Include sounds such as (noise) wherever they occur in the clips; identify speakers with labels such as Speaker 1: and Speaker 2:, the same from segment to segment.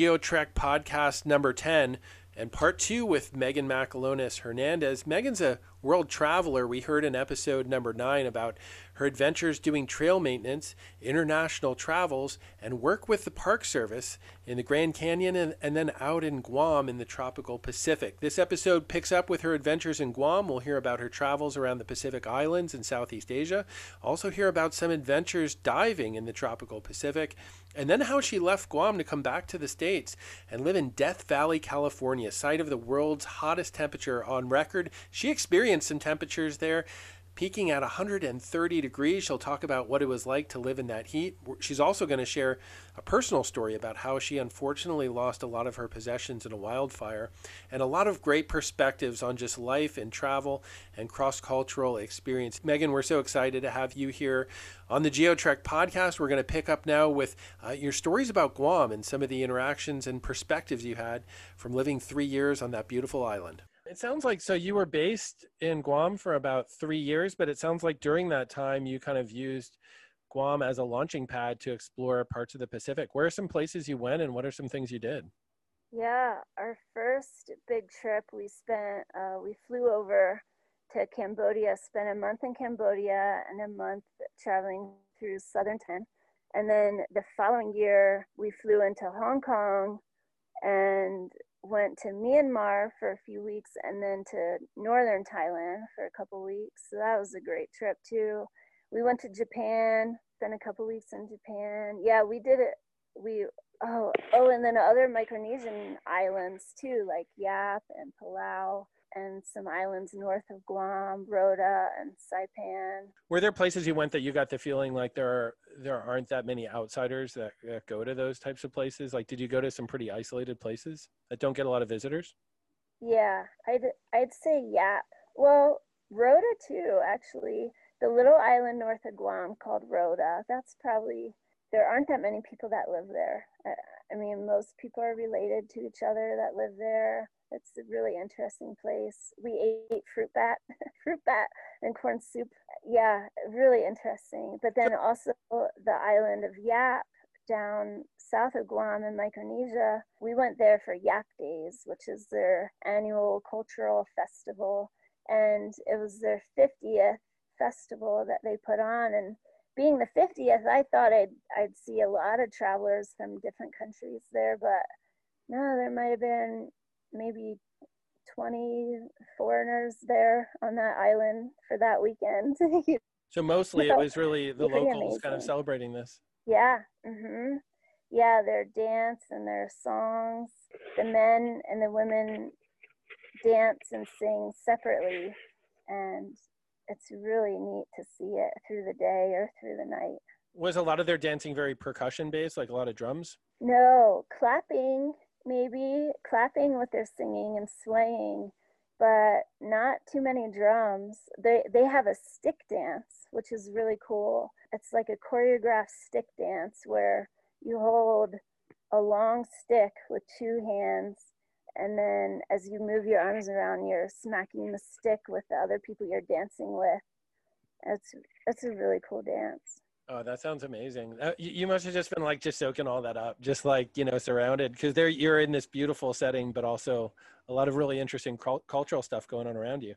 Speaker 1: GeoTrek podcast number 10 and part two with Megan Macalonis Hernandez. Megan's a world traveler. We heard in episode number nine about her adventures doing trail maintenance, international travels, and work with the Park Service in the Grand Canyon and, and, then out in Guam in the tropical Pacific. This episode picks up with her adventures in Guam. We'll hear about her travels around the Pacific Islands and Southeast Asia. Also, hear about some adventures diving in the tropical Pacific, and then how she left Guam to come back to the States and live in Death Valley, California, site of the world's hottest temperature on record. She experienced some temperatures there peaking at 130 degrees. She'll talk about what it was like to live in that heat. She's also going to share a personal story about how she unfortunately lost a lot of her possessions in a wildfire and a lot of great perspectives on just life and travel and cross cultural experience. Megan, we're so excited to have you here on the GeoTrek podcast. We're going to pick up now with uh, your stories about Guam and some of the interactions and perspectives you had from living three years on that beautiful island. It sounds like so you were based in Guam for about three years, but it sounds like during that time you kind of used Guam as a launching pad to explore parts of the Pacific. Where are some places you went and what are some things you did?
Speaker 2: Yeah, our first big trip we spent, uh, we flew over to Cambodia, spent a month in Cambodia and a month traveling through southern Thailand. And then the following year, we flew into Hong Kong and went to Myanmar for a few weeks and then to northern Thailand for a couple weeks. So that was a great trip too. We went to Japan, spent a couple weeks in Japan. Yeah, we did it. We oh oh, and then other Micronesian islands too, like Yap and Palau and some islands north of Guam, Rota and Saipan.
Speaker 1: Were there places you went that you got the feeling like there are there aren't that many outsiders that, that go to those types of places? Like, did you go to some pretty isolated places that don't get a lot of visitors?
Speaker 2: Yeah, I'd I'd say yeah. Well, Rota too, actually. The little island north of Guam called Rota. That's probably there aren't that many people that live there. I mean, most people are related to each other that live there it's a really interesting place. We ate fruit bat, (laughs) fruit bat and corn soup. Yeah, really interesting. But then also the island of Yap down south of Guam in Micronesia. We went there for Yap Days, which is their annual cultural festival. And it was their 50th festival that they put on. And being the 50th, I thought I'd, I'd see a lot of travelers from different countries there, but no, there might have been maybe 20 foreigners there on that island for that weekend. (laughs)
Speaker 1: so mostly so, it was really the locals amazing. kind of celebrating this.
Speaker 2: Yeah. Mm-hmm. Yeah, their dance and their songs. The men and the women dance and sing separately. And it's really neat to see it through the day or through the night.
Speaker 1: Was a lot of their dancing very percussion based, like a lot of drums?
Speaker 2: No, clapping maybe clapping with their singing and swaying, but not too many drums. They they have a stick dance, which is really cool. It's like a choreographed stick dance where you hold a long stick with two hands and then as you move your arms around you're smacking the stick with the other people you're dancing with it's it's a really cool dance
Speaker 1: Oh, that sounds amazing. Uh, you, you, must have just been like just soaking all that up, just like you know, surrounded because there you're in this beautiful setting, but also a lot of really interesting cult- cultural stuff going on around you.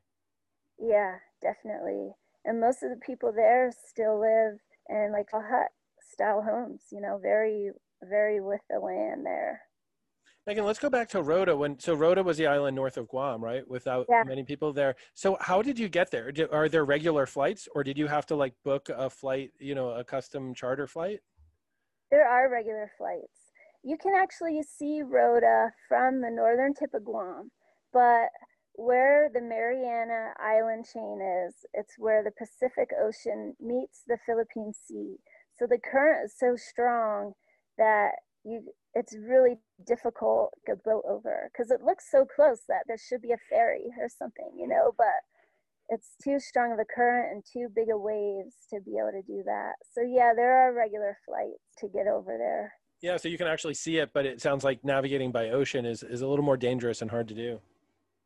Speaker 2: Yeah, definitely. And most of the people there still live in like a hut style homes. You know, very very with the land there.
Speaker 1: Megan, let's go back to Rota. When so Rota was the island north of Guam, right? Without yeah. many people there. So how did you get there? Are there regular flights, or did you have to like book a flight? You know, a custom charter flight.
Speaker 2: There are regular flights. You can actually see Rota from the northern tip of Guam, but where the Mariana Island chain is, it's where the Pacific Ocean meets the Philippine Sea. So the current is so strong that you it's really difficult to go over because it looks so close that there should be a ferry or something, you know, but it's too strong of a current and too big of waves to be able to do that. So yeah, there are regular flights to get over there.
Speaker 1: Yeah, so you can actually see it, but it sounds like navigating by ocean is, is a little more dangerous and hard to do.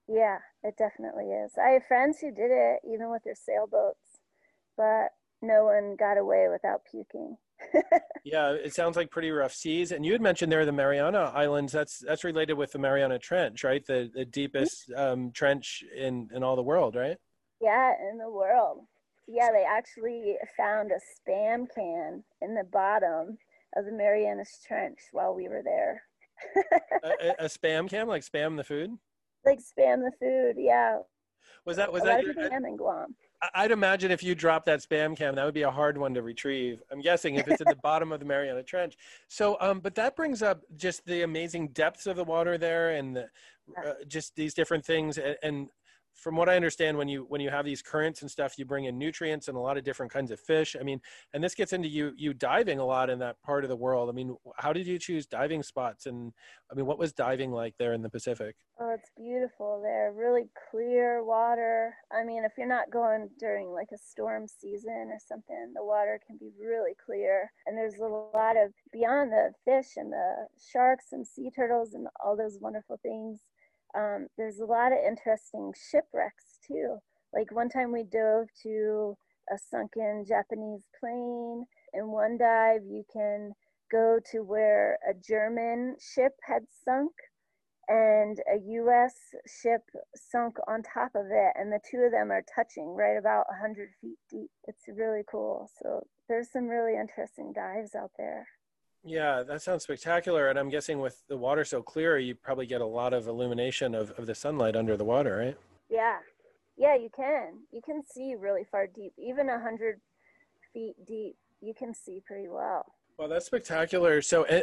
Speaker 2: Yeah, it definitely is. I have friends who did it even with their sailboats, but no one got away without puking. (laughs)
Speaker 1: yeah, it sounds like pretty rough seas. And you had mentioned there the Mariana Islands. That's that's related with the Mariana Trench, right? The the deepest um, trench in in all the world, right?
Speaker 2: Yeah, in the world. Yeah, they actually found a spam can in the bottom of the Marianas Trench while we were there. (laughs)
Speaker 1: a, a, spam can, like spam the food.
Speaker 2: Like spam the food, yeah.
Speaker 1: Was that was that
Speaker 2: your? Spam in Guam.
Speaker 1: I'd imagine if you drop that spam cam, that would be a hard one to retrieve. I'm guessing if it's at the (laughs) bottom of the Mariana Trench. So, um, but that brings up just the amazing depths of the water there, and the, uh, just these different things. And, and from what I understand, when you when you have these currents and stuff, you bring in nutrients and a lot of different kinds of fish. I mean, and this gets into you you diving a lot in that part of the world. I mean, how did you choose diving spots? And I mean, what was diving like there in the Pacific?
Speaker 2: Oh, it's beautiful there. Really clear water. I mean, if you're not going during like a storm season or something, the water can be really clear. And there's a lot of beyond the fish and the sharks and sea turtles and all those wonderful things um, there's a lot of interesting shipwrecks too. Like one time we dove to a sunken Japanese plane. In one dive, you can go to where a German ship had sunk and a US ship sunk on top of it, and the two of them are touching right about 100 feet deep. It's really cool. So there's some really interesting dives out there.
Speaker 1: Yeah, that sounds spectacular. And I'm guessing with the water so clear, you probably get a lot of illumination of, of the sunlight under the water, right?
Speaker 2: Yeah. Yeah, you can. You can see really far deep. Even a 100 feet deep, you can see pretty well.
Speaker 1: Well, that's spectacular. So, eh,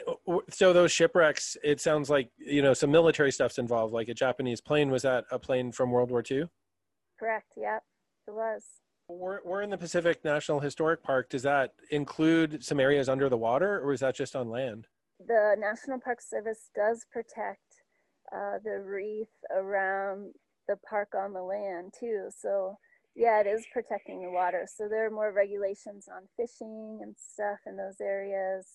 Speaker 1: so those shipwrecks, it sounds like you know some military stuff's involved. Like a Japanese plane. Was that a plane from World War II?
Speaker 2: Correct. Yep, it was.
Speaker 1: We're, we're in the Pacific National Historic Park. Does that include some areas under the water or is that just on land?
Speaker 2: The National Park Service does protect uh, the reef around the park on the land too. So yeah, it is protecting the water. So there are more regulations on fishing and stuff in those areas.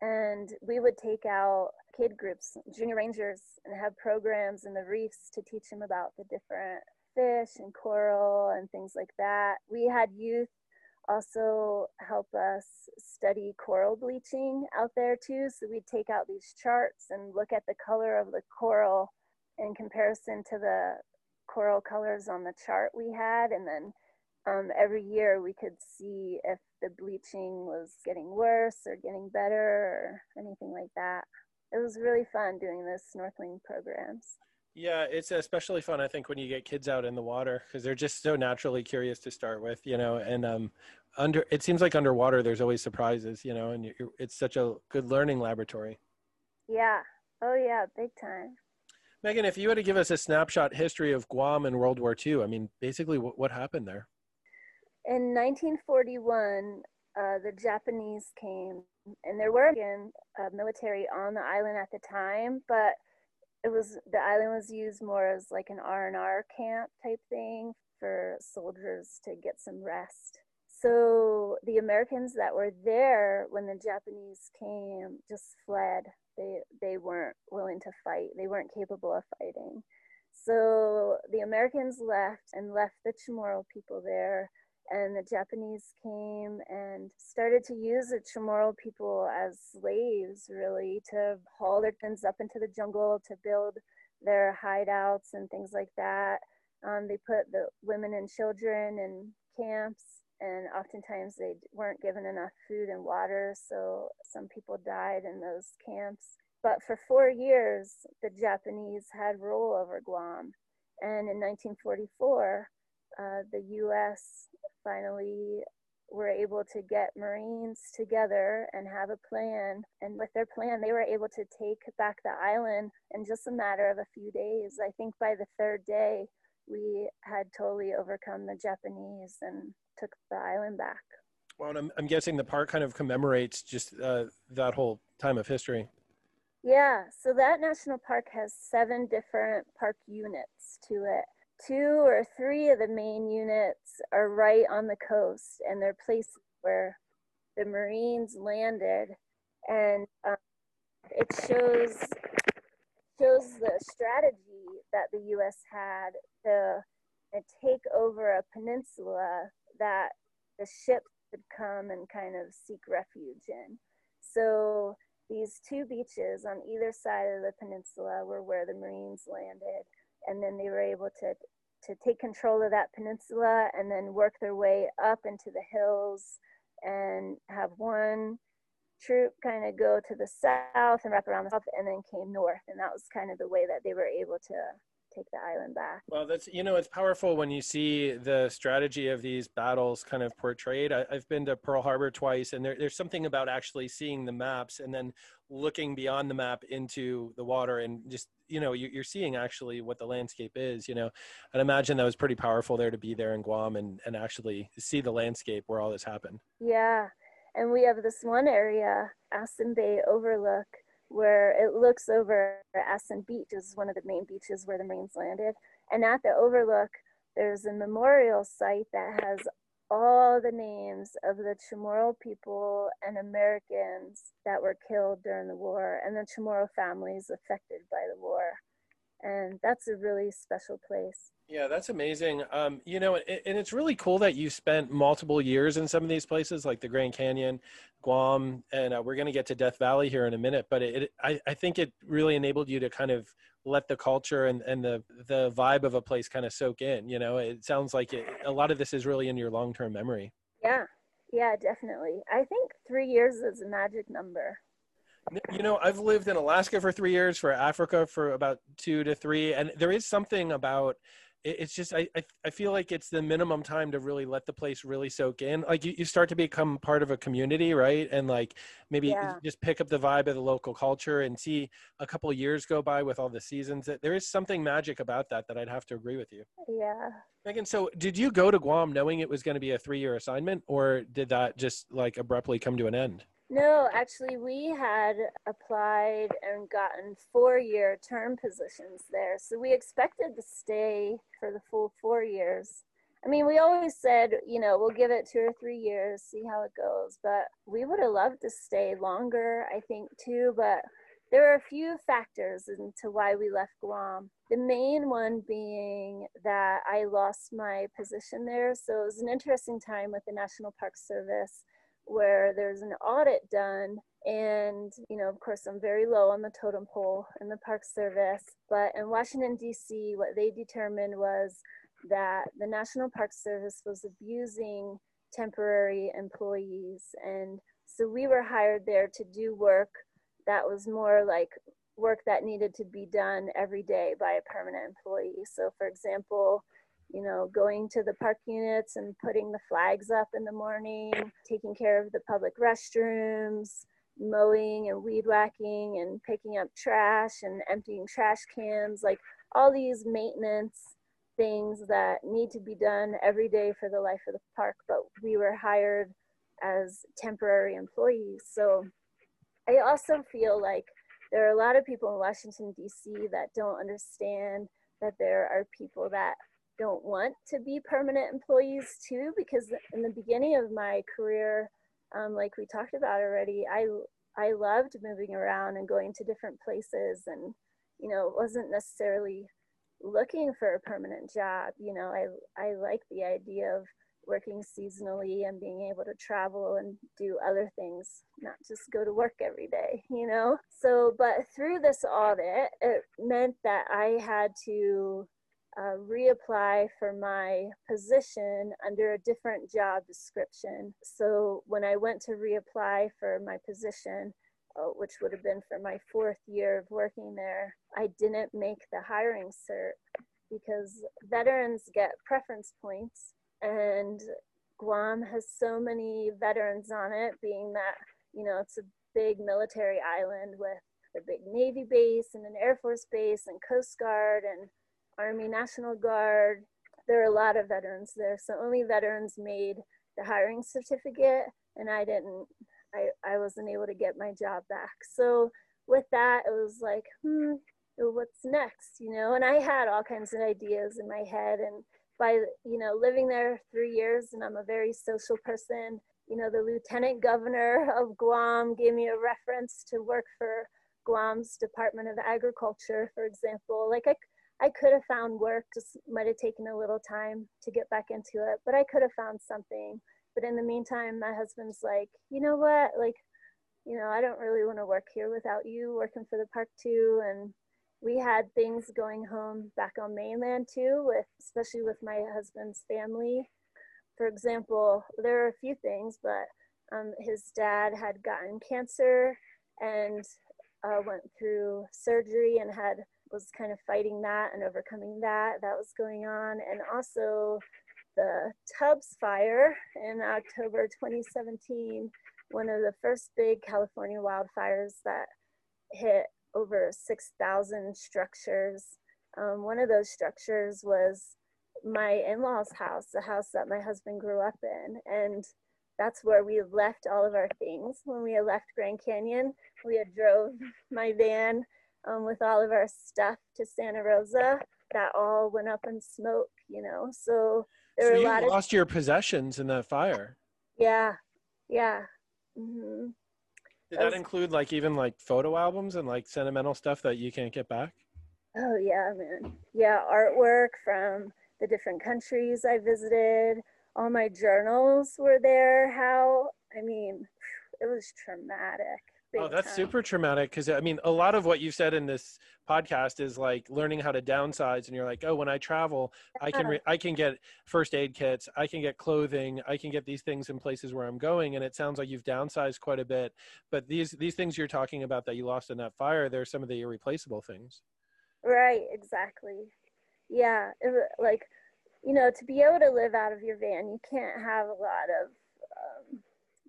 Speaker 2: And we would take out kid groups, junior rangers, and have programs in the reefs to teach them about the different fish and coral and things like that. We had youth also help us study coral bleaching out there too. So we'd take out these charts and look at the color of the coral in comparison to the coral colors on the chart we had. And then um, every year we could see if the bleaching was getting worse or getting better or anything like that. It was really fun doing those snorkeling programs.
Speaker 1: Yeah, it's especially fun, I think, when you get kids out in the water because they're just so naturally curious to start with, you know. And um, under it seems like underwater, there's always surprises, you know, and it's such a good learning laboratory.
Speaker 2: Yeah. Oh yeah, big time.
Speaker 1: Megan, if you had to give us a snapshot history of Guam in World War II, I mean, basically, what, what happened there?
Speaker 2: In 1941, uh, the Japanese came, and there were again uh, military on the island at the time, but it was the island was used more as like an r&r camp type thing for soldiers to get some rest. So the americans that were there when the japanese came just fled. They they weren't willing to fight. They weren't capable of fighting. So the americans left and left the chamorro people there and the Japanese came and started to use the Chamorro people as slaves, really, to haul their things up into the jungle to build their hideouts and things like that. Um, they put the women and children in camps, and oftentimes they weren't given enough food and water, so some people died in those camps. But for four years, the Japanese had rule over Guam. And in 1944, uh, the U.S finally were able to get Marines together and have a plan. And with their plan, they were able to take back the island in just a matter of a few days. I think by the third day, we had totally overcome the Japanese and took the island back.
Speaker 1: Well, I'm, I'm guessing the park kind of commemorates just uh, that whole time of history.
Speaker 2: Yeah, so that national park has seven different park units to it two or three of the main units are right on the coast and they're places where the Marines landed and um, it shows shows the strategy that the U.S. had to, to take over a peninsula that the ships would come and kind of seek refuge in. So these two beaches on either side of the peninsula were where the Marines landed, and then they were able to to take control of that peninsula and then work their way up into the hills and have one troop kind of go to the south and wrap around the south and then came north. And that was kind of the way that they were able to take the island back.
Speaker 1: Well, that's you know it's powerful when you see the strategy of these battles kind of portrayed. I, have been to Pearl Harbor twice, and there, there's something about actually seeing the maps and then looking beyond the map into the water and just you know you're seeing actually what the landscape is. You know, I'd imagine that was pretty powerful there to be there in Guam and and actually see the landscape where all this happened.
Speaker 2: Yeah, and we have this one area, Asan Bay Overlook where it looks over Asan Beach is one of the main beaches where the Marines landed. And at the overlook, there's a memorial site that has all the names of the Chamorro people and Americans that were killed during the war and the Chamorro families affected by the war. And that's a really special place.
Speaker 1: Yeah, that's amazing. Um, you know, and, and it's really cool that you spent multiple years in some of these places, like the Grand Canyon, Guam, and uh, we're going to get to Death Valley here in a minute. But it, it I, I think it really enabled you to kind of let the culture and, and the the vibe of a place kind of soak in. You know, it sounds like it, a lot of this is really in your long term memory.
Speaker 2: Yeah, yeah, definitely. I think three years is a magic number.
Speaker 1: You know, I've lived in Alaska for three years, for Africa for about two to three, and there is something about it's just I, I feel like it's the minimum time to really let the place really soak in. Like you, you start to become part of a community right? And like maybe yeah. just pick up the vibe of the local culture and see a couple years go by with all the seasons that there is something magic about that that i'd have to agree with you.
Speaker 2: Yeah.
Speaker 1: Megan so did you go to guam knowing it was going to be a three year assignment or did that just like abruptly come to an end
Speaker 2: no, actually, we had applied and gotten four year term positions there. So we expected to stay for the full four years. I mean, we always said, you know, we'll give it two or three years, see how it goes. But we would have loved to stay longer, I think, too. But there are a few factors into why we left Guam. The main one being that I lost my position there. So it was an interesting time with the National Park Service where there's an audit done and you know of course i'm very low on the totem pole in the park service but in washington d.c what they determined was that the national park service was abusing temporary employees. And so we were hired there to do work that was more like work that needed to be done every day by a permanent employee. So for example you know, going to the park units and putting the flags up in the morning, taking care of the public restrooms, mowing and weed whacking and picking up trash and emptying trash cans, like all these maintenance things that need to be done every day for the life of the park. But we were hired as temporary employees. So I also feel like there are a lot of people in Washington, D.C. that don't understand that there are people that don't want to be permanent employees too because in the beginning of my career um, like we talked about already i i loved moving around and going to different places and you know wasn't necessarily looking for a permanent job you know i i like the idea of working seasonally and being able to travel and do other things not just go to work every day you know? So but through this audit it meant that i had to uh, reapply for my position under a different job description. So when I went to reapply for my position, uh, which would have been for my fourth year of working there, I didn't make the hiring cert because veterans get preference points and Guam has so many veterans on it, being that, you know, it's a big military island with a big Navy base and an Air Force base and Coast Guard and Army National Guard. There are a lot of veterans there. So only veterans made the hiring certificate and I didn't, I, I wasn't able to get my job back. So with that, it was like, hmm, what's next, you know? And I had all kinds of ideas in my head. And by, you know, living there three years and I'm a very social person, you know, the lieutenant governor of Guam gave me a reference to work for Guam's Department of Agriculture, for example. Like I, I could have found work, just might have taken a little time to get back into it, but I could have found something But in the meantime, my husband's like, you know what? Like, you know, I don't really want to work here without you working for the park too. And we had things going home back on mainland too, with especially with my husband's family. For example, there are a few things, but um, his dad had gotten cancer and uh, went through surgery and had was kind of fighting that and overcoming that that was going on and also the Tubbs fire in October 2017 one of the first big California wildfires that hit over 6,000 structures. Um, one of those structures was my in-laws house, the house that my husband grew up in. And that's where we left all of our things. When we had left Grand Canyon, we had drove (laughs) my van um, with all of our stuff to Santa Rosa. That all went up in smoke, you know. So
Speaker 1: there so were a lot lost of your possessions in that fire.
Speaker 2: Yeah, yeah. Mm-hmm.
Speaker 1: Did that, was, include like even like photo albums and like sentimental stuff that you can't get back?
Speaker 2: Oh yeah, man. Yeah, artwork from the different countries I visited. All my journals were there. How I mean, it was traumatic
Speaker 1: oh that's time. super traumatic because i mean a lot of what you've said in this podcast is like learning how to downsize and you're like oh when i travel i can uh-huh. re- i can get first aid kits i can get clothing i can get these things in places where i'm going and it sounds like you've downsized quite a bit. But these these things you're talking about that you lost in that fire they're some of the irreplaceable things.
Speaker 2: Right exactly. Yeah it, like you know to be able to live out of your van you can't have a lot of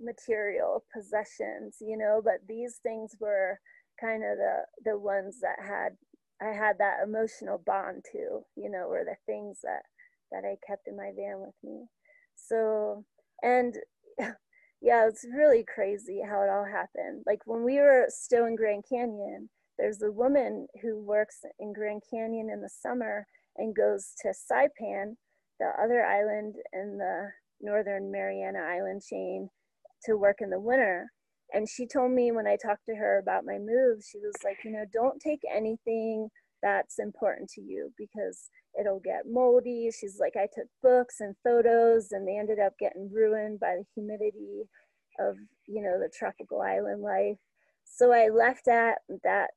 Speaker 2: material possessions, you know, but these things were kind of the the ones that had I had that emotional bond to, you know, were the things that that I kept in my van with me. So, and (laughs) yeah, it's really crazy how it all happened. Like when we were still in Grand Canyon, there's a woman who works in Grand Canyon in the summer and goes to Saipan, the other island in the northern Mariana Island chain, to work in the winter. And she told me when I talked to her about my move, she was like, you know, don't take anything that's important to you because it'll get moldy. She's like, I took books and photos and they ended up getting ruined by the humidity of, you know, the tropical island life. So I left that that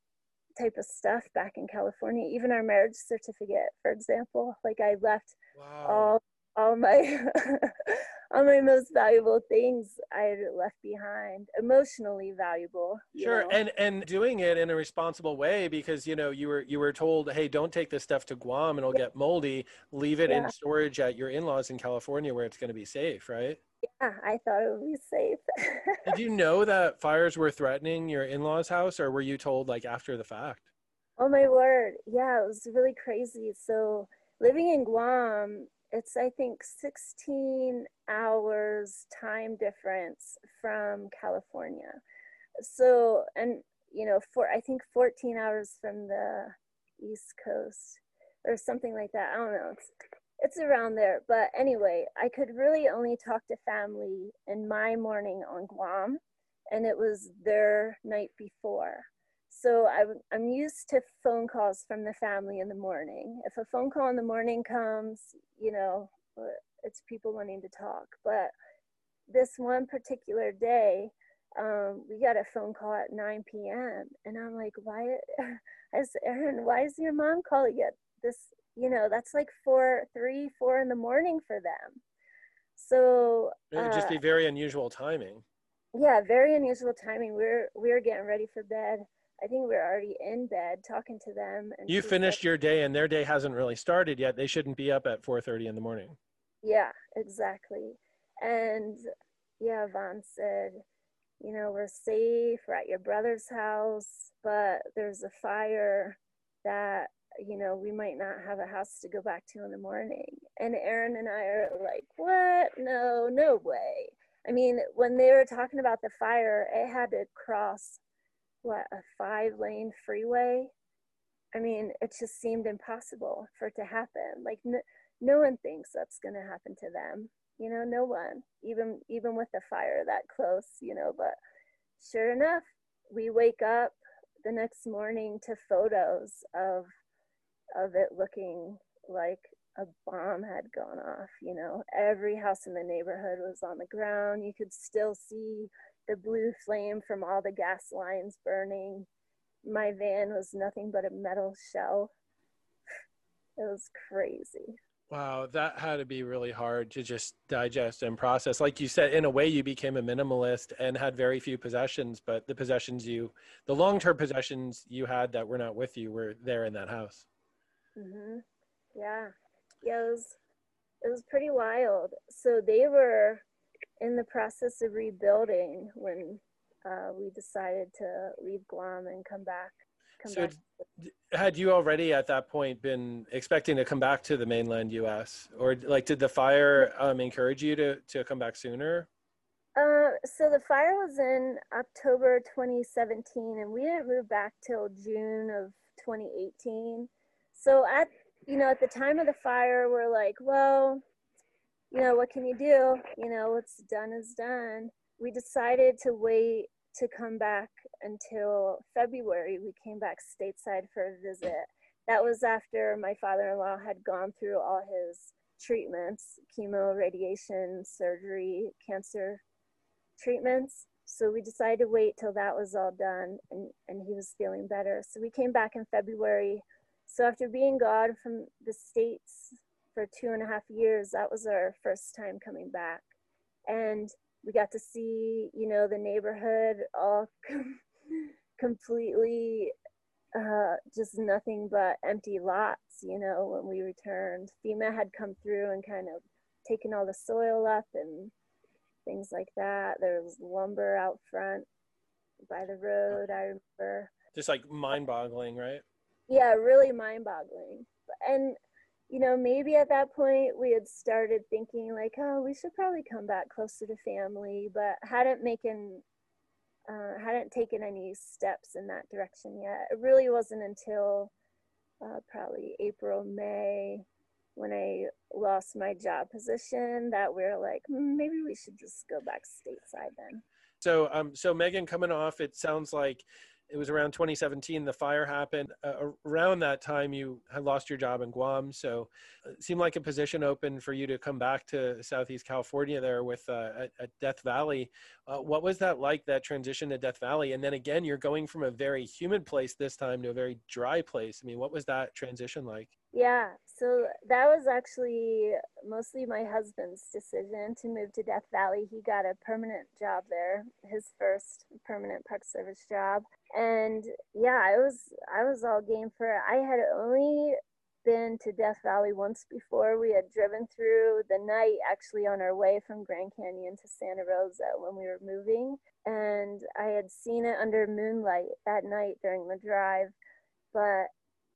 Speaker 2: type of stuff back in California. Even our marriage certificate, for example, like I left wow. all all my (laughs) all my most valuable things I had left behind, emotionally valuable.
Speaker 1: Sure,
Speaker 2: know?
Speaker 1: and and doing it in a responsible way because you know you were you were told, hey, don't take this stuff to Guam; and it'll get moldy. Leave it yeah. in storage at your in-laws in California where it's going to be safe, right?
Speaker 2: Yeah, I thought it would be safe. (laughs)
Speaker 1: Did you know that fires were threatening your in-laws' house, or were you told like after the fact?
Speaker 2: Oh my word! Yeah, it was really crazy. So living in Guam, it's I think 16 hours time difference from California. So and you know for I think 14 hours from the East Coast or something like that. I don't know. It's, it's around there. But anyway, I could really only talk to family in my morning on Guam, and it was their night before. So I'm, I'm used to phone calls from the family in the morning. If a phone call in the morning comes, you know, it's people wanting to talk. But this one particular day, um, we got a phone call at 9 p.m. And I'm like, why? (laughs) I said, Erin, why is your mom calling at this? You know, that's like four, three, four in the morning for them. So
Speaker 1: it would just uh, be very unusual timing.
Speaker 2: Yeah, very unusual timing. We're we're getting ready for bed. I think we are already in bed talking to them.
Speaker 1: And you finished your day, and their day hasn't really started yet. They shouldn't be up at 4:30 in the morning.
Speaker 2: Yeah, exactly. And yeah, Vaughn said, you know, we're safe. We're at your brother's house, but there's a fire that you know we might not have a house to go back to in the morning. And Erin and I are like, what? No, no way. I mean, when they were talking about the fire, it had to cross what a five lane freeway i mean it just seemed impossible for it to happen like no, no one thinks that's going to happen to them you know no one even even with the fire that close you know but sure enough we wake up the next morning to photos of of it looking like a bomb had gone off. You know, every house in the neighborhood was on the ground. You could still see the blue flame from all the gas lines burning. My van was nothing but a metal shell. It was crazy.
Speaker 1: Wow, that had to be really hard to just digest and process. Like you said, in a way, you became a minimalist and had very few possessions, but the possessions you, the long term possessions you had that were not with you were there in that house.
Speaker 2: Mm-hmm. Yeah. Yeah, it was, it was pretty wild. So they were in the process of rebuilding when uh, we decided to leave Guam and come back. Come
Speaker 1: so
Speaker 2: back.
Speaker 1: had you already at that point been expecting to come back to the mainland U.S. or like did the fire um, encourage you to to come back sooner?
Speaker 2: Uh, so the fire was in October 2017, and we didn't move back till June of 2018. So at you know at the time of the fire, we're like, well, you know, what can you do? You know, what's done is done. We decided to wait to come back until February. We came back stateside for a visit. That was after my father in law had gone through all his treatments chemo, radiation, surgery, cancer treatments. So we decided to wait till that was all done and, and he was feeling better. So we came back in February. So after being gone from the States for two and a half years, that was our first time coming back. And we got to see, you know, the neighborhood all (laughs) completely uh, just nothing but empty lots, you know, when we returned. FEMA had come through and kind of taken all the soil up and things like that. There was lumber out front by the road, I remember.
Speaker 1: Just like mind boggling, right?
Speaker 2: Yeah, really mind boggling. And you know, maybe at that point we had started thinking like, oh, we should probably come back closer to family, but hadn't making uh, hadn't taken any steps in that direction yet. It really wasn't until uh, probably April, May, when I lost my job position, that we are like, mm, maybe we should just go back stateside then.
Speaker 1: So, um, so Megan, coming off, it sounds like it was around 2017 the fire happened. Uh, around that time you had lost your job in guam so uh, it seemed like a position open for you to come back to southeast california there with uh, at, at, death valley. Uh, what was that like that transition to death valley? And then again you're going from a very humid place this time to a very dry place. I mean what was that transition like?
Speaker 2: Yeah, so that was actually mostly my husband's decision to move to Death Valley. He got a permanent job there, his first permanent park service job. And yeah, I was I was all game for it. I had only been to Death Valley once before. We had driven through the night actually on our way from Grand Canyon to Santa Rosa when we were moving. And I had seen it under moonlight that night during the drive. But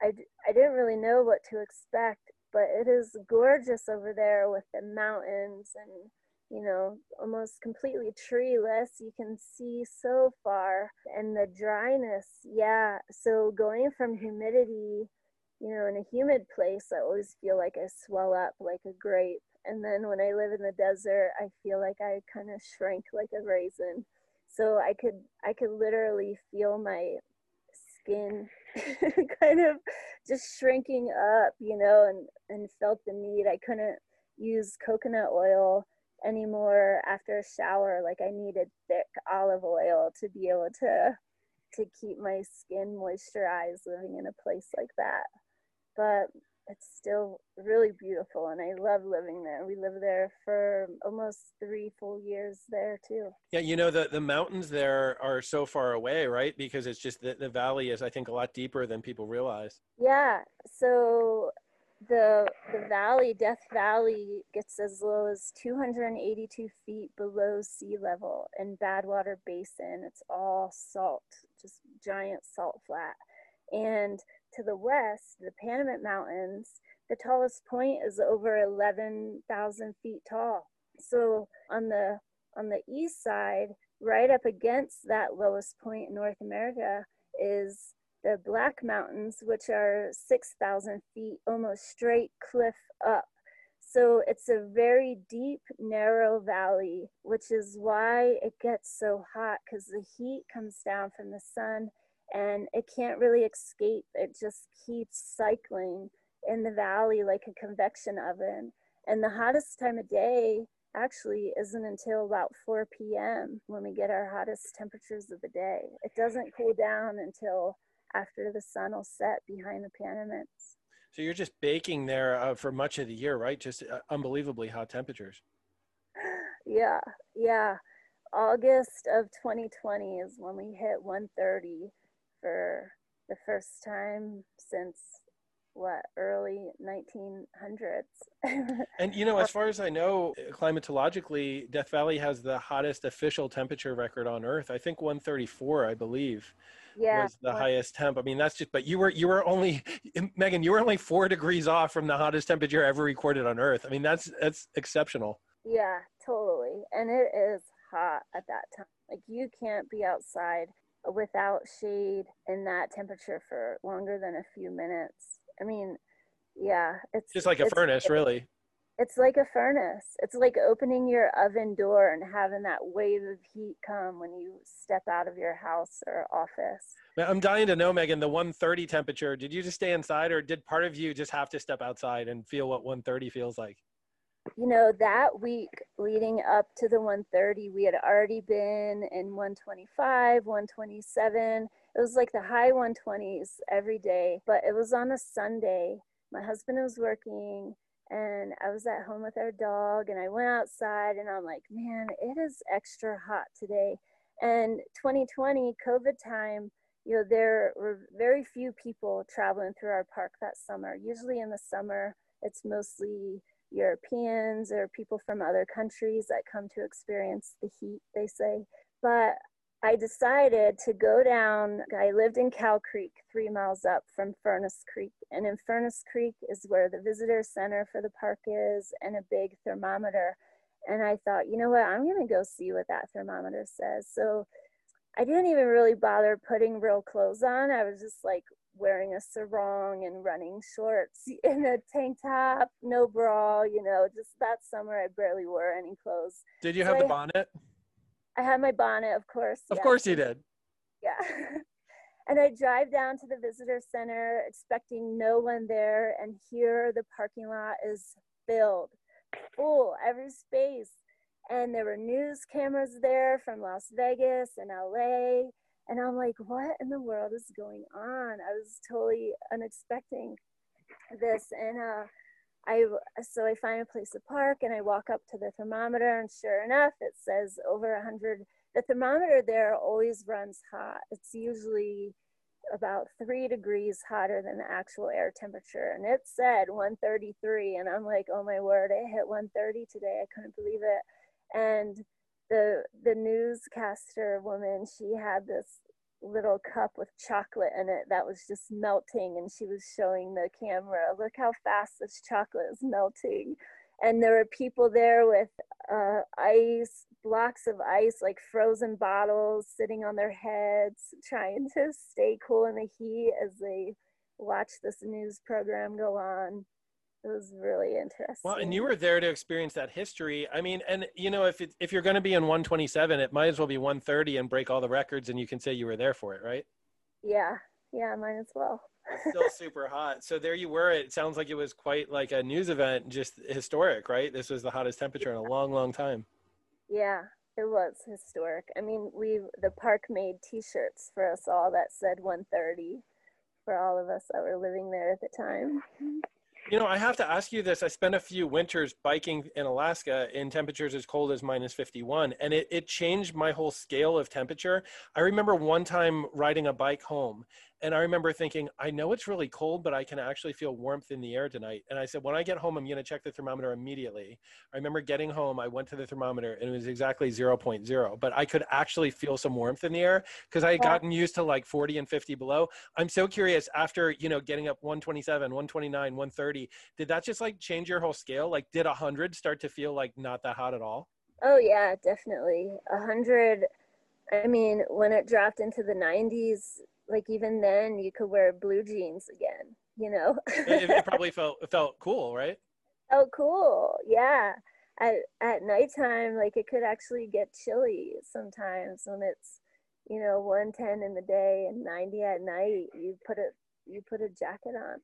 Speaker 2: I, I didn't really know what to expect, but it is gorgeous over there with the mountains and, you know, almost completely treeless. You can see so far. And the dryness, yeah. So going from humidity, you know, in a humid place, I always feel like I swell up like a grape. And then when I live in the desert, I feel like I kind of shrink like a raisin. So I could I could literally feel my skin (laughs) kind of just shrinking up, you know, and, and felt the need. I couldn't use coconut oil anymore after a shower. Like I needed thick olive oil to be able to to keep my skin moisturized living in a place like that. But it's still really beautiful and I love living there. We lived there for almost three full years there too.
Speaker 1: Yeah, you know the the mountains there are so far away, right? Because it's just that the valley is I think a lot deeper than people realize.
Speaker 2: Yeah. So the the valley, Death Valley, gets as low as 282 feet below sea level in Badwater Basin. It's all salt, just giant salt flat. And to the west, the Panamint Mountains, the tallest point is over 11,000 feet tall. So on the on the east side, right up against that lowest point in North America, is the Black Mountains, which are 6,000 feet, almost straight cliff up. So it's a very deep, narrow valley, which is why it gets so hot because the heat comes down from the sun and it can't really escape. It just keeps cycling in the valley like a convection oven. And the hottest time of day actually isn't until about 4 p.m. when we get our hottest temperatures of the day. It doesn't cool down until after the sun will set behind the Panamints.
Speaker 1: So you're just baking there uh, for much of the year, right? Just uh, unbelievably hot temperatures. (gasps)
Speaker 2: Yeah, yeah. August of 2020 is when we hit 130 for the first time since what early 1900s (laughs)
Speaker 1: and you know as far as i know climatologically death valley has the hottest official temperature record on earth i think 134 i believe yeah, was the well, highest temp. I mean that's just but you were you were only (laughs) megan you were only four degrees off from the hottest temperature ever recorded on earth. I mean that's that's exceptional.
Speaker 2: Yeah totally. And it is hot at that time. Like you can't be outside without shade in that temperature for longer than a few minutes. I mean, yeah, it's
Speaker 1: just like a furnace, really.
Speaker 2: It's like a furnace. It's like opening your oven door and having that wave of heat come when you step out of your house or office.
Speaker 1: I'm dying to know, Megan, the 130 temperature. Did you just stay inside, or did part of you just have to step outside and feel what 130 feels like?
Speaker 2: you know, that week leading up to the 130, we had already been in 125, 127. It was like the high 120s every day, but it was on a Sunday. My husband was working and I was at home with our dog and I went outside and I'm like, man, it is extra hot today. And 2020 COVID time, you know, there were very few people traveling through our park that summer. Usually in the summer, it's mostly Europeans or people from other countries that come to experience the heat, they say. But I decided to go down. I lived in Cow Creek, three miles up from Furnace Creek. And in Furnace Creek is where the visitor center for the park is and a big thermometer. And I thought, you know what, I'm going to go see what that thermometer says. So I didn't even really bother putting real clothes on. I was just like wearing a sarong and running shorts (laughs) in a tank top, no bra, you know, just that summer I barely wore any clothes.
Speaker 1: Did you have so the bonnet?
Speaker 2: I had my bonnet, of course.
Speaker 1: Of yeah. course you did.
Speaker 2: Yeah. (laughs) and I drive down to the visitor center expecting no one there and here the parking lot is filled, full, every space. And there were news cameras there from Las Vegas and LA and I'm like, what in the world is going on? I was totally unexpecting this. And uh, I, so I find a place to park and I walk up to the thermometer and sure enough, it says over 100. The thermometer there always runs hot. It's usually about three degrees hotter than the actual air temperature. And it said 133. And I'm like, oh my word, it hit 130 today. I couldn't believe it. And the the newscaster woman she had this little cup with chocolate in it that was just melting and she was showing the camera look how fast this chocolate is melting. And there were people there with uh, ice blocks of ice like frozen bottles sitting on their heads trying to stay cool in the heat as they watch this news program go on it was really interesting.
Speaker 1: Well, and you were there to experience that history. I mean, and you know, if it, if you're going to be in 127, it might as well be 130 and break all the records, and you can say you were there for it, right?
Speaker 2: Yeah, yeah, might as well.
Speaker 1: still (laughs) super hot. So there you were. It sounds like it was quite like a news event, just historic, right? This was the hottest temperature in a long, long time.
Speaker 2: Yeah, it was historic. I mean, we the park made T-shirts for us all that said 130 for all of us that were living there at the time.
Speaker 1: You know, I have to ask you this. I spent a few winters biking in Alaska in temperatures as cold as minus 51, and it, it changed my whole scale of temperature. I remember one time riding a bike home, and I remember thinking, I know it's really cold, but I can actually feel warmth in the air tonight. And I said, when I get home, I'm going to check the thermometer immediately. I remember getting home, I went to the thermometer, and it was exactly 0.0, but I could actually feel some warmth in the air because I had gotten used to like 40 and 50 below. I'm so curious after, you know, getting up 127, 129, 130, did that just like change your whole scale? Like, did 100 start to feel like not that hot at all?
Speaker 2: Oh, yeah, definitely. 100. I mean, when it dropped into the 90s, like even then you could wear blue jeans again you know?
Speaker 1: It, it, probably (laughs) felt it felt cool right?
Speaker 2: Oh cool. Yeah. At, at nighttime like it could actually get chilly sometimes when it's you know 110 in the day and 90 at night. You put a you put a jacket on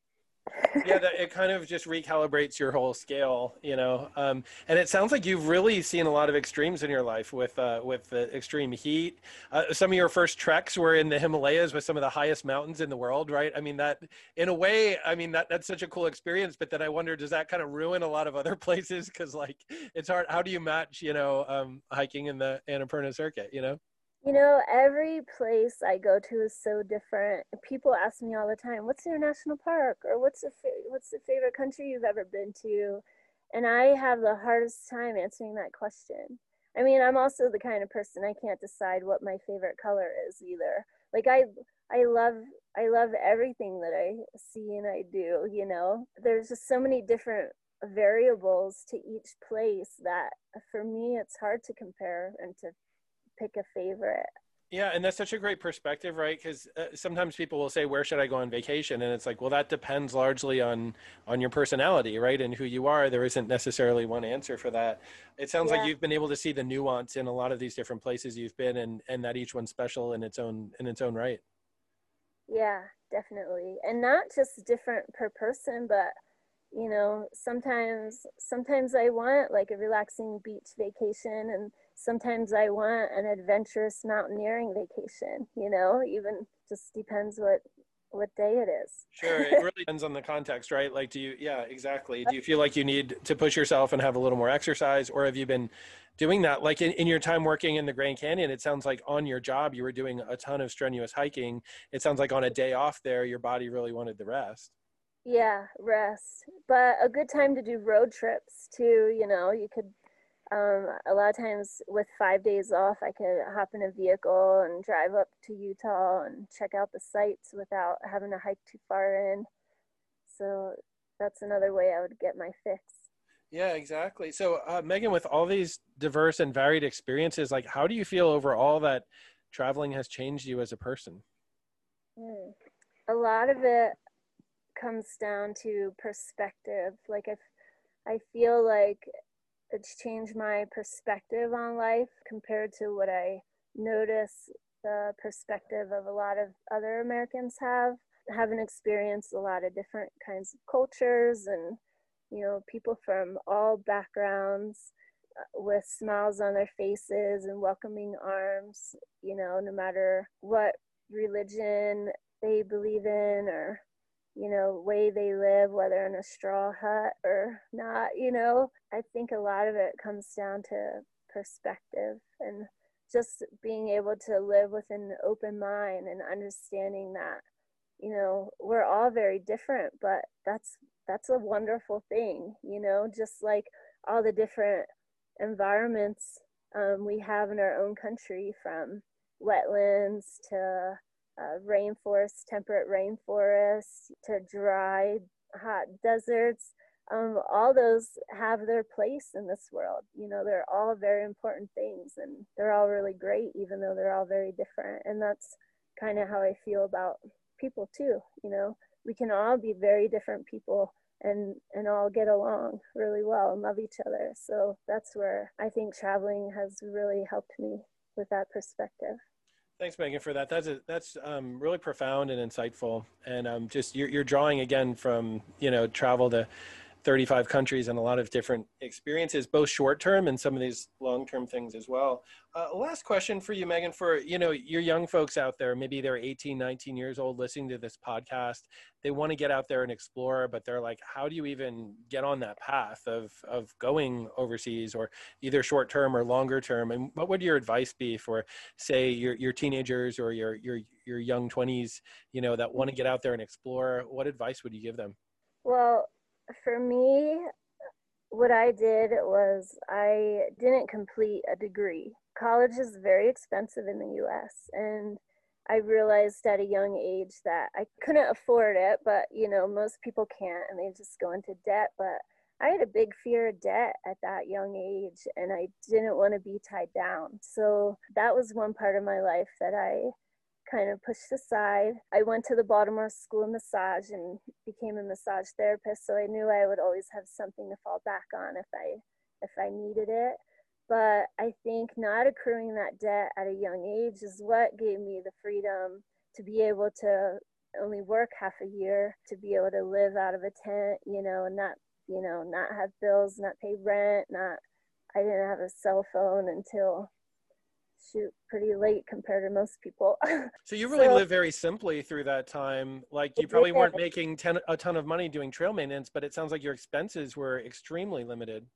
Speaker 1: yeah, that, it kind of just recalibrates your whole scale, you know. Um, and it sounds like you've really seen a lot of extremes in your life with uh, with the extreme heat. Uh, some of your first treks were in the Himalayas with some of the highest mountains in the world, right? I mean, that in a way, I mean that that's such a cool experience. But then I wonder, does that kind of ruin a lot of other (laughs) places? Because like, it's hard. How do you match, you know, um, hiking in the Annapurna circuit, you know?
Speaker 2: You know, every place I go to is so different. People ask me all the time, "What's your national park?" or "What's the fa- what's the favorite country you've ever been to?" And I have the hardest time answering that question. I mean, I'm also the kind of person I can't decide what my favorite color is either. Like I I love I love everything that I see and I do, you know. There's just so many different variables to each place that for me it's hard to compare and to pick a favorite.
Speaker 1: Yeah, and that's such a great perspective, right? Because uh, sometimes people will say, "Where should I go on vacation?" And it's like, well, that depends largely on on your personality, right, and who you are. There isn't necessarily one answer for that. It sounds yeah. like you've been able to see the nuance in a lot of these different places you've been, and and that each one's special in its own in its own right.
Speaker 2: Yeah, definitely, and not just different per person, but you know, sometimes sometimes I want like a relaxing beach vacation and sometimes I want an adventurous mountaineering vacation, you know, even just depends what what day it is.
Speaker 1: sure, it really depends on the context, right? Like do you yeah, exactly. Do you feel like you need to push yourself and have a little more exercise or have you been doing that like in, in your time working in the Grand Canyon, it sounds like on your job you were doing a ton of strenuous hiking. It sounds like on a day off there your body really wanted the rest.
Speaker 2: Yeah, rest. But a good time to do road trips too, you know, you could um, a lot of times with five days off, I could hop in a vehicle and drive up to Utah and check out the sites without having to hike too far in. So that's another way I would get my fix.
Speaker 1: Yeah, exactly. So, uh, Megan, with all these diverse and varied experiences, like how do you feel overall that traveling has changed you as a person?
Speaker 2: Mm. A lot of it comes down to perspective. Like I, I feel like it's changed my perspective on life compared to what I notice the perspective of a lot of other Americans have. Having experienced a lot of different kinds of cultures and, you know, people from all backgrounds uh, with smiles on their faces and welcoming arms, you know, no matter what religion they believe in or you know, way they live, whether in a straw hut or not, you know. I think a lot of it comes down to perspective and just being able to live with an open mind and understanding that, you know, we're all very different, but that's that's a wonderful thing, you know, just like all the different environments um, we have in our own country from wetlands to uh, rainforests, temperate rainforests, to dry, hot deserts. Um, all those have their place in this world. You know, they're all very important things and they're all really great, even though they're all very different. And that's kind of how I feel about people too. You know, we can all be very different people and and all get along really well and love each other. So that's where I think traveling has really helped me with that perspective.
Speaker 1: Thanks, Megan, for that. That's a, that's um, really profound and insightful, and um, just you're, you're drawing again from you know travel to 35 countries and a lot of different experiences, both short term and some of these long term things as well. Uh, last question for you, Megan, for you know your young folks out there, maybe they're 18, 19 years old listening to this podcast. They want to get out there and explore, but they're like, how do you even get on that path of of going overseas or either short term or longer term? And what would your advice be for, say, your your teenagers or your your your young 20s, you know, that want to get out there and explore? What advice would you give them?
Speaker 2: Well, for me, what I did was I didn't complete a degree. College is very expensive in the US and I realized at a young age that I couldn't afford it, but you know, most people can't and they just go into debt, but I had a big fear of debt at that young age and I didn't want to be tied down. So that was one part of my life that I kind of pushed aside. I went to the Baltimore School of Massage and became a massage therapist, so I knew I would always have something to fall back on if I if I needed it. But I think not accruing that debt at a young age is what gave me the freedom to be able to only work half a year to be able to live out of a tent, you know, and not, you know, not have bills, not pay rent, not, I didn't have a cell phone until shoot pretty late compared to most people. (laughs)
Speaker 1: so you really so, lived very simply through that time. Like you probably weren't making ten, a ton of money doing trail maintenance, but it sounds like your expenses were extremely limited.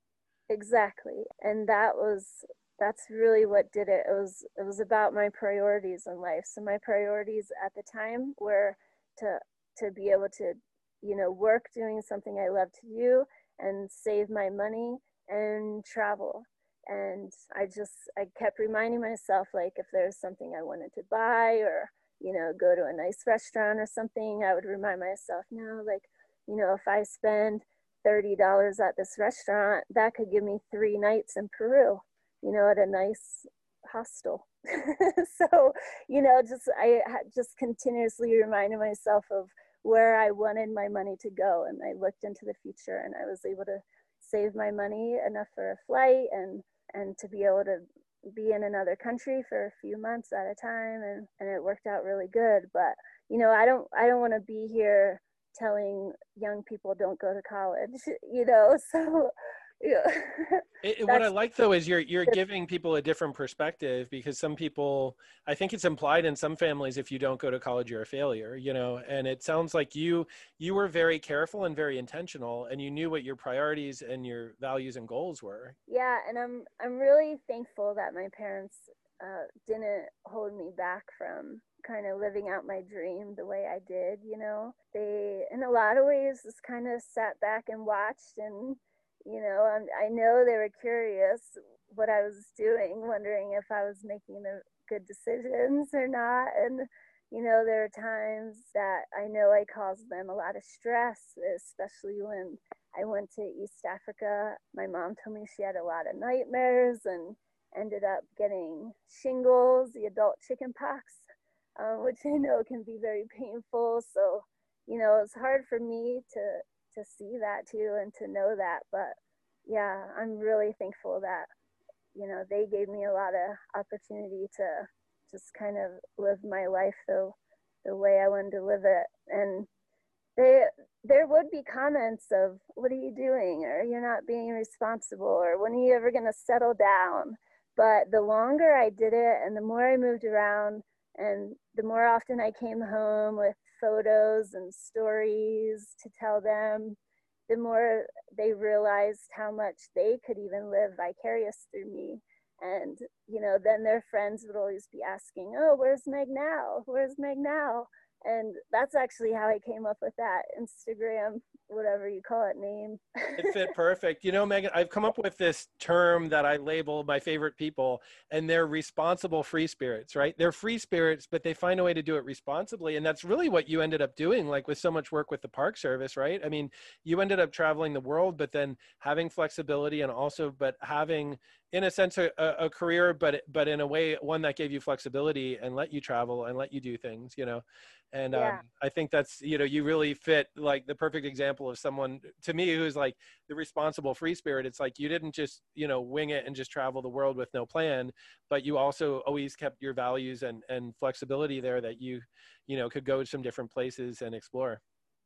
Speaker 2: Exactly. And that was that's really what did it. It was it was about my priorities in life. So my priorities at the time were to to be able to, you know, work doing something I love to do and save my money and travel and i just i kept reminding myself like if there's something i wanted to buy or you know go to a nice restaurant or something i would remind myself no like you know if i spend $30 at this restaurant that could give me three nights in peru you know at a nice hostel. (laughs) So you know just i just continuously reminded myself of where i wanted my money to go and i looked into the future and i was able to save my money enough for a flight and and to be able to be in another country for a few months at a time and, and it worked out really good but you know i don't i don't want to be here telling young people don't go to college (laughs) you know (laughs) so yeah. (laughs)
Speaker 1: it, what I like though is you're you're giving people a different perspective because some people I think it's implied in some families if you don't go to college you're a failure, you know. And it sounds like you you were very careful and very intentional and you knew what your priorities and your values and goals were.
Speaker 2: Yeah, and I'm I'm really thankful that my parents uh, didn't hold me back from kind of living out my dream the way I did, you know. They in a lot of ways just kind of sat back and watched and you know, I'm, I know they were curious what I was doing, wondering if I was making the good decisions or not. And, you know, there are times that I know I caused them a lot of stress, especially when I went to East Africa. My mom told me she had a lot of nightmares and ended up getting shingles, the adult chicken pox, um, which I know can be very painful. So, you know, it's hard for me to to see that too and to know that. But yeah, I'm really thankful that, you know, they gave me a lot of opportunity to just kind of live my life the, the way I wanted to live it. And they, there would be comments of, what are you doing? Or you're not being responsible, or when are you ever going to settle down? But the longer I did it and the more I moved around and the more often I came home with photos and stories to tell them, the more they realized how much they could even live vicarious through me. And, you know, then their friends would always be asking, Oh, where's Meg now? Where's Meg now? and that's actually how I came up with that Instagram, whatever you call it, name.
Speaker 1: it fit (laughs) perfect. You know, Megan, I've come up with this term that I label my favorite people, and they're responsible free spirits, right? They're free spirits, but they find a way to do it responsibly. And that's really what you ended up doing, like with so much work with the Park Service, right? I mean, you ended up traveling the world, but then having flexibility and also, but having in a sense a, a, career but but in a way one that gave you flexibility and let you travel and let you do things you know? And yeah. um, i think that's you know you really fit like the perfect example of someone to me who's like the responsible free spirit. It's like you didn't just you know wing it and just travel the world with no plan but you also always kept your values and and flexibility there that you you know could go to some different places and explore.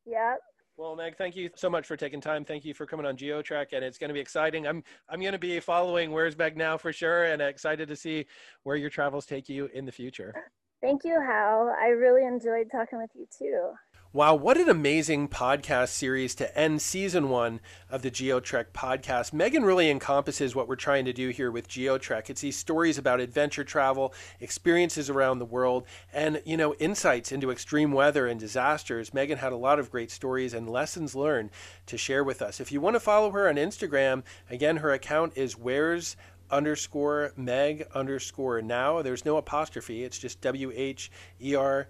Speaker 2: Yeah
Speaker 1: well, Meg, thank you so much for taking time. Thank you for coming on GeoTrek, and it's going to be exciting. I'm I'm going to be following Where's Meg Now for sure, and excited to see where your travels take you in the future.
Speaker 2: Thank you, Hal. I really enjoyed talking with you too.
Speaker 1: Wow, what an amazing podcast series to end season one of the GeoTrek podcast. Megan really encompasses what we're trying to do here with GeoTrek. It's these stories about adventure travel, experiences around the world, and, you know, insights into extreme weather and disasters. Megan had a lot of great stories and lessons learned to share with us. If you want to follow her on Instagram, again, her account is Where's underscore meg underscore now. There's no apostrophe. It's just W H E R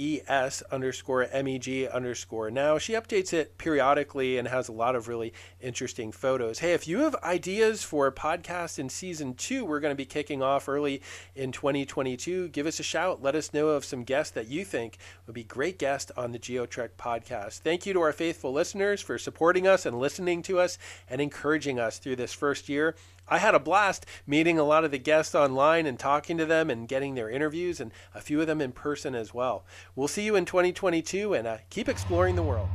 Speaker 1: ES underscore MEG underscore now. She updates it periodically and has a lot of really interesting photos. Hey, if you have ideas for a podcast in season two, we're going to be kicking off early in 2022. Give us a shout. Let us know of some guests that you think would be great guests on the GeoTrek podcast. Thank you to our faithful listeners for supporting us and listening to us and encouraging us through this first year. I had a blast meeting a lot of the guests online and talking to them and getting their interviews and a few of them in person as well. we'll see you in 2022 and uh, keep exploring the world.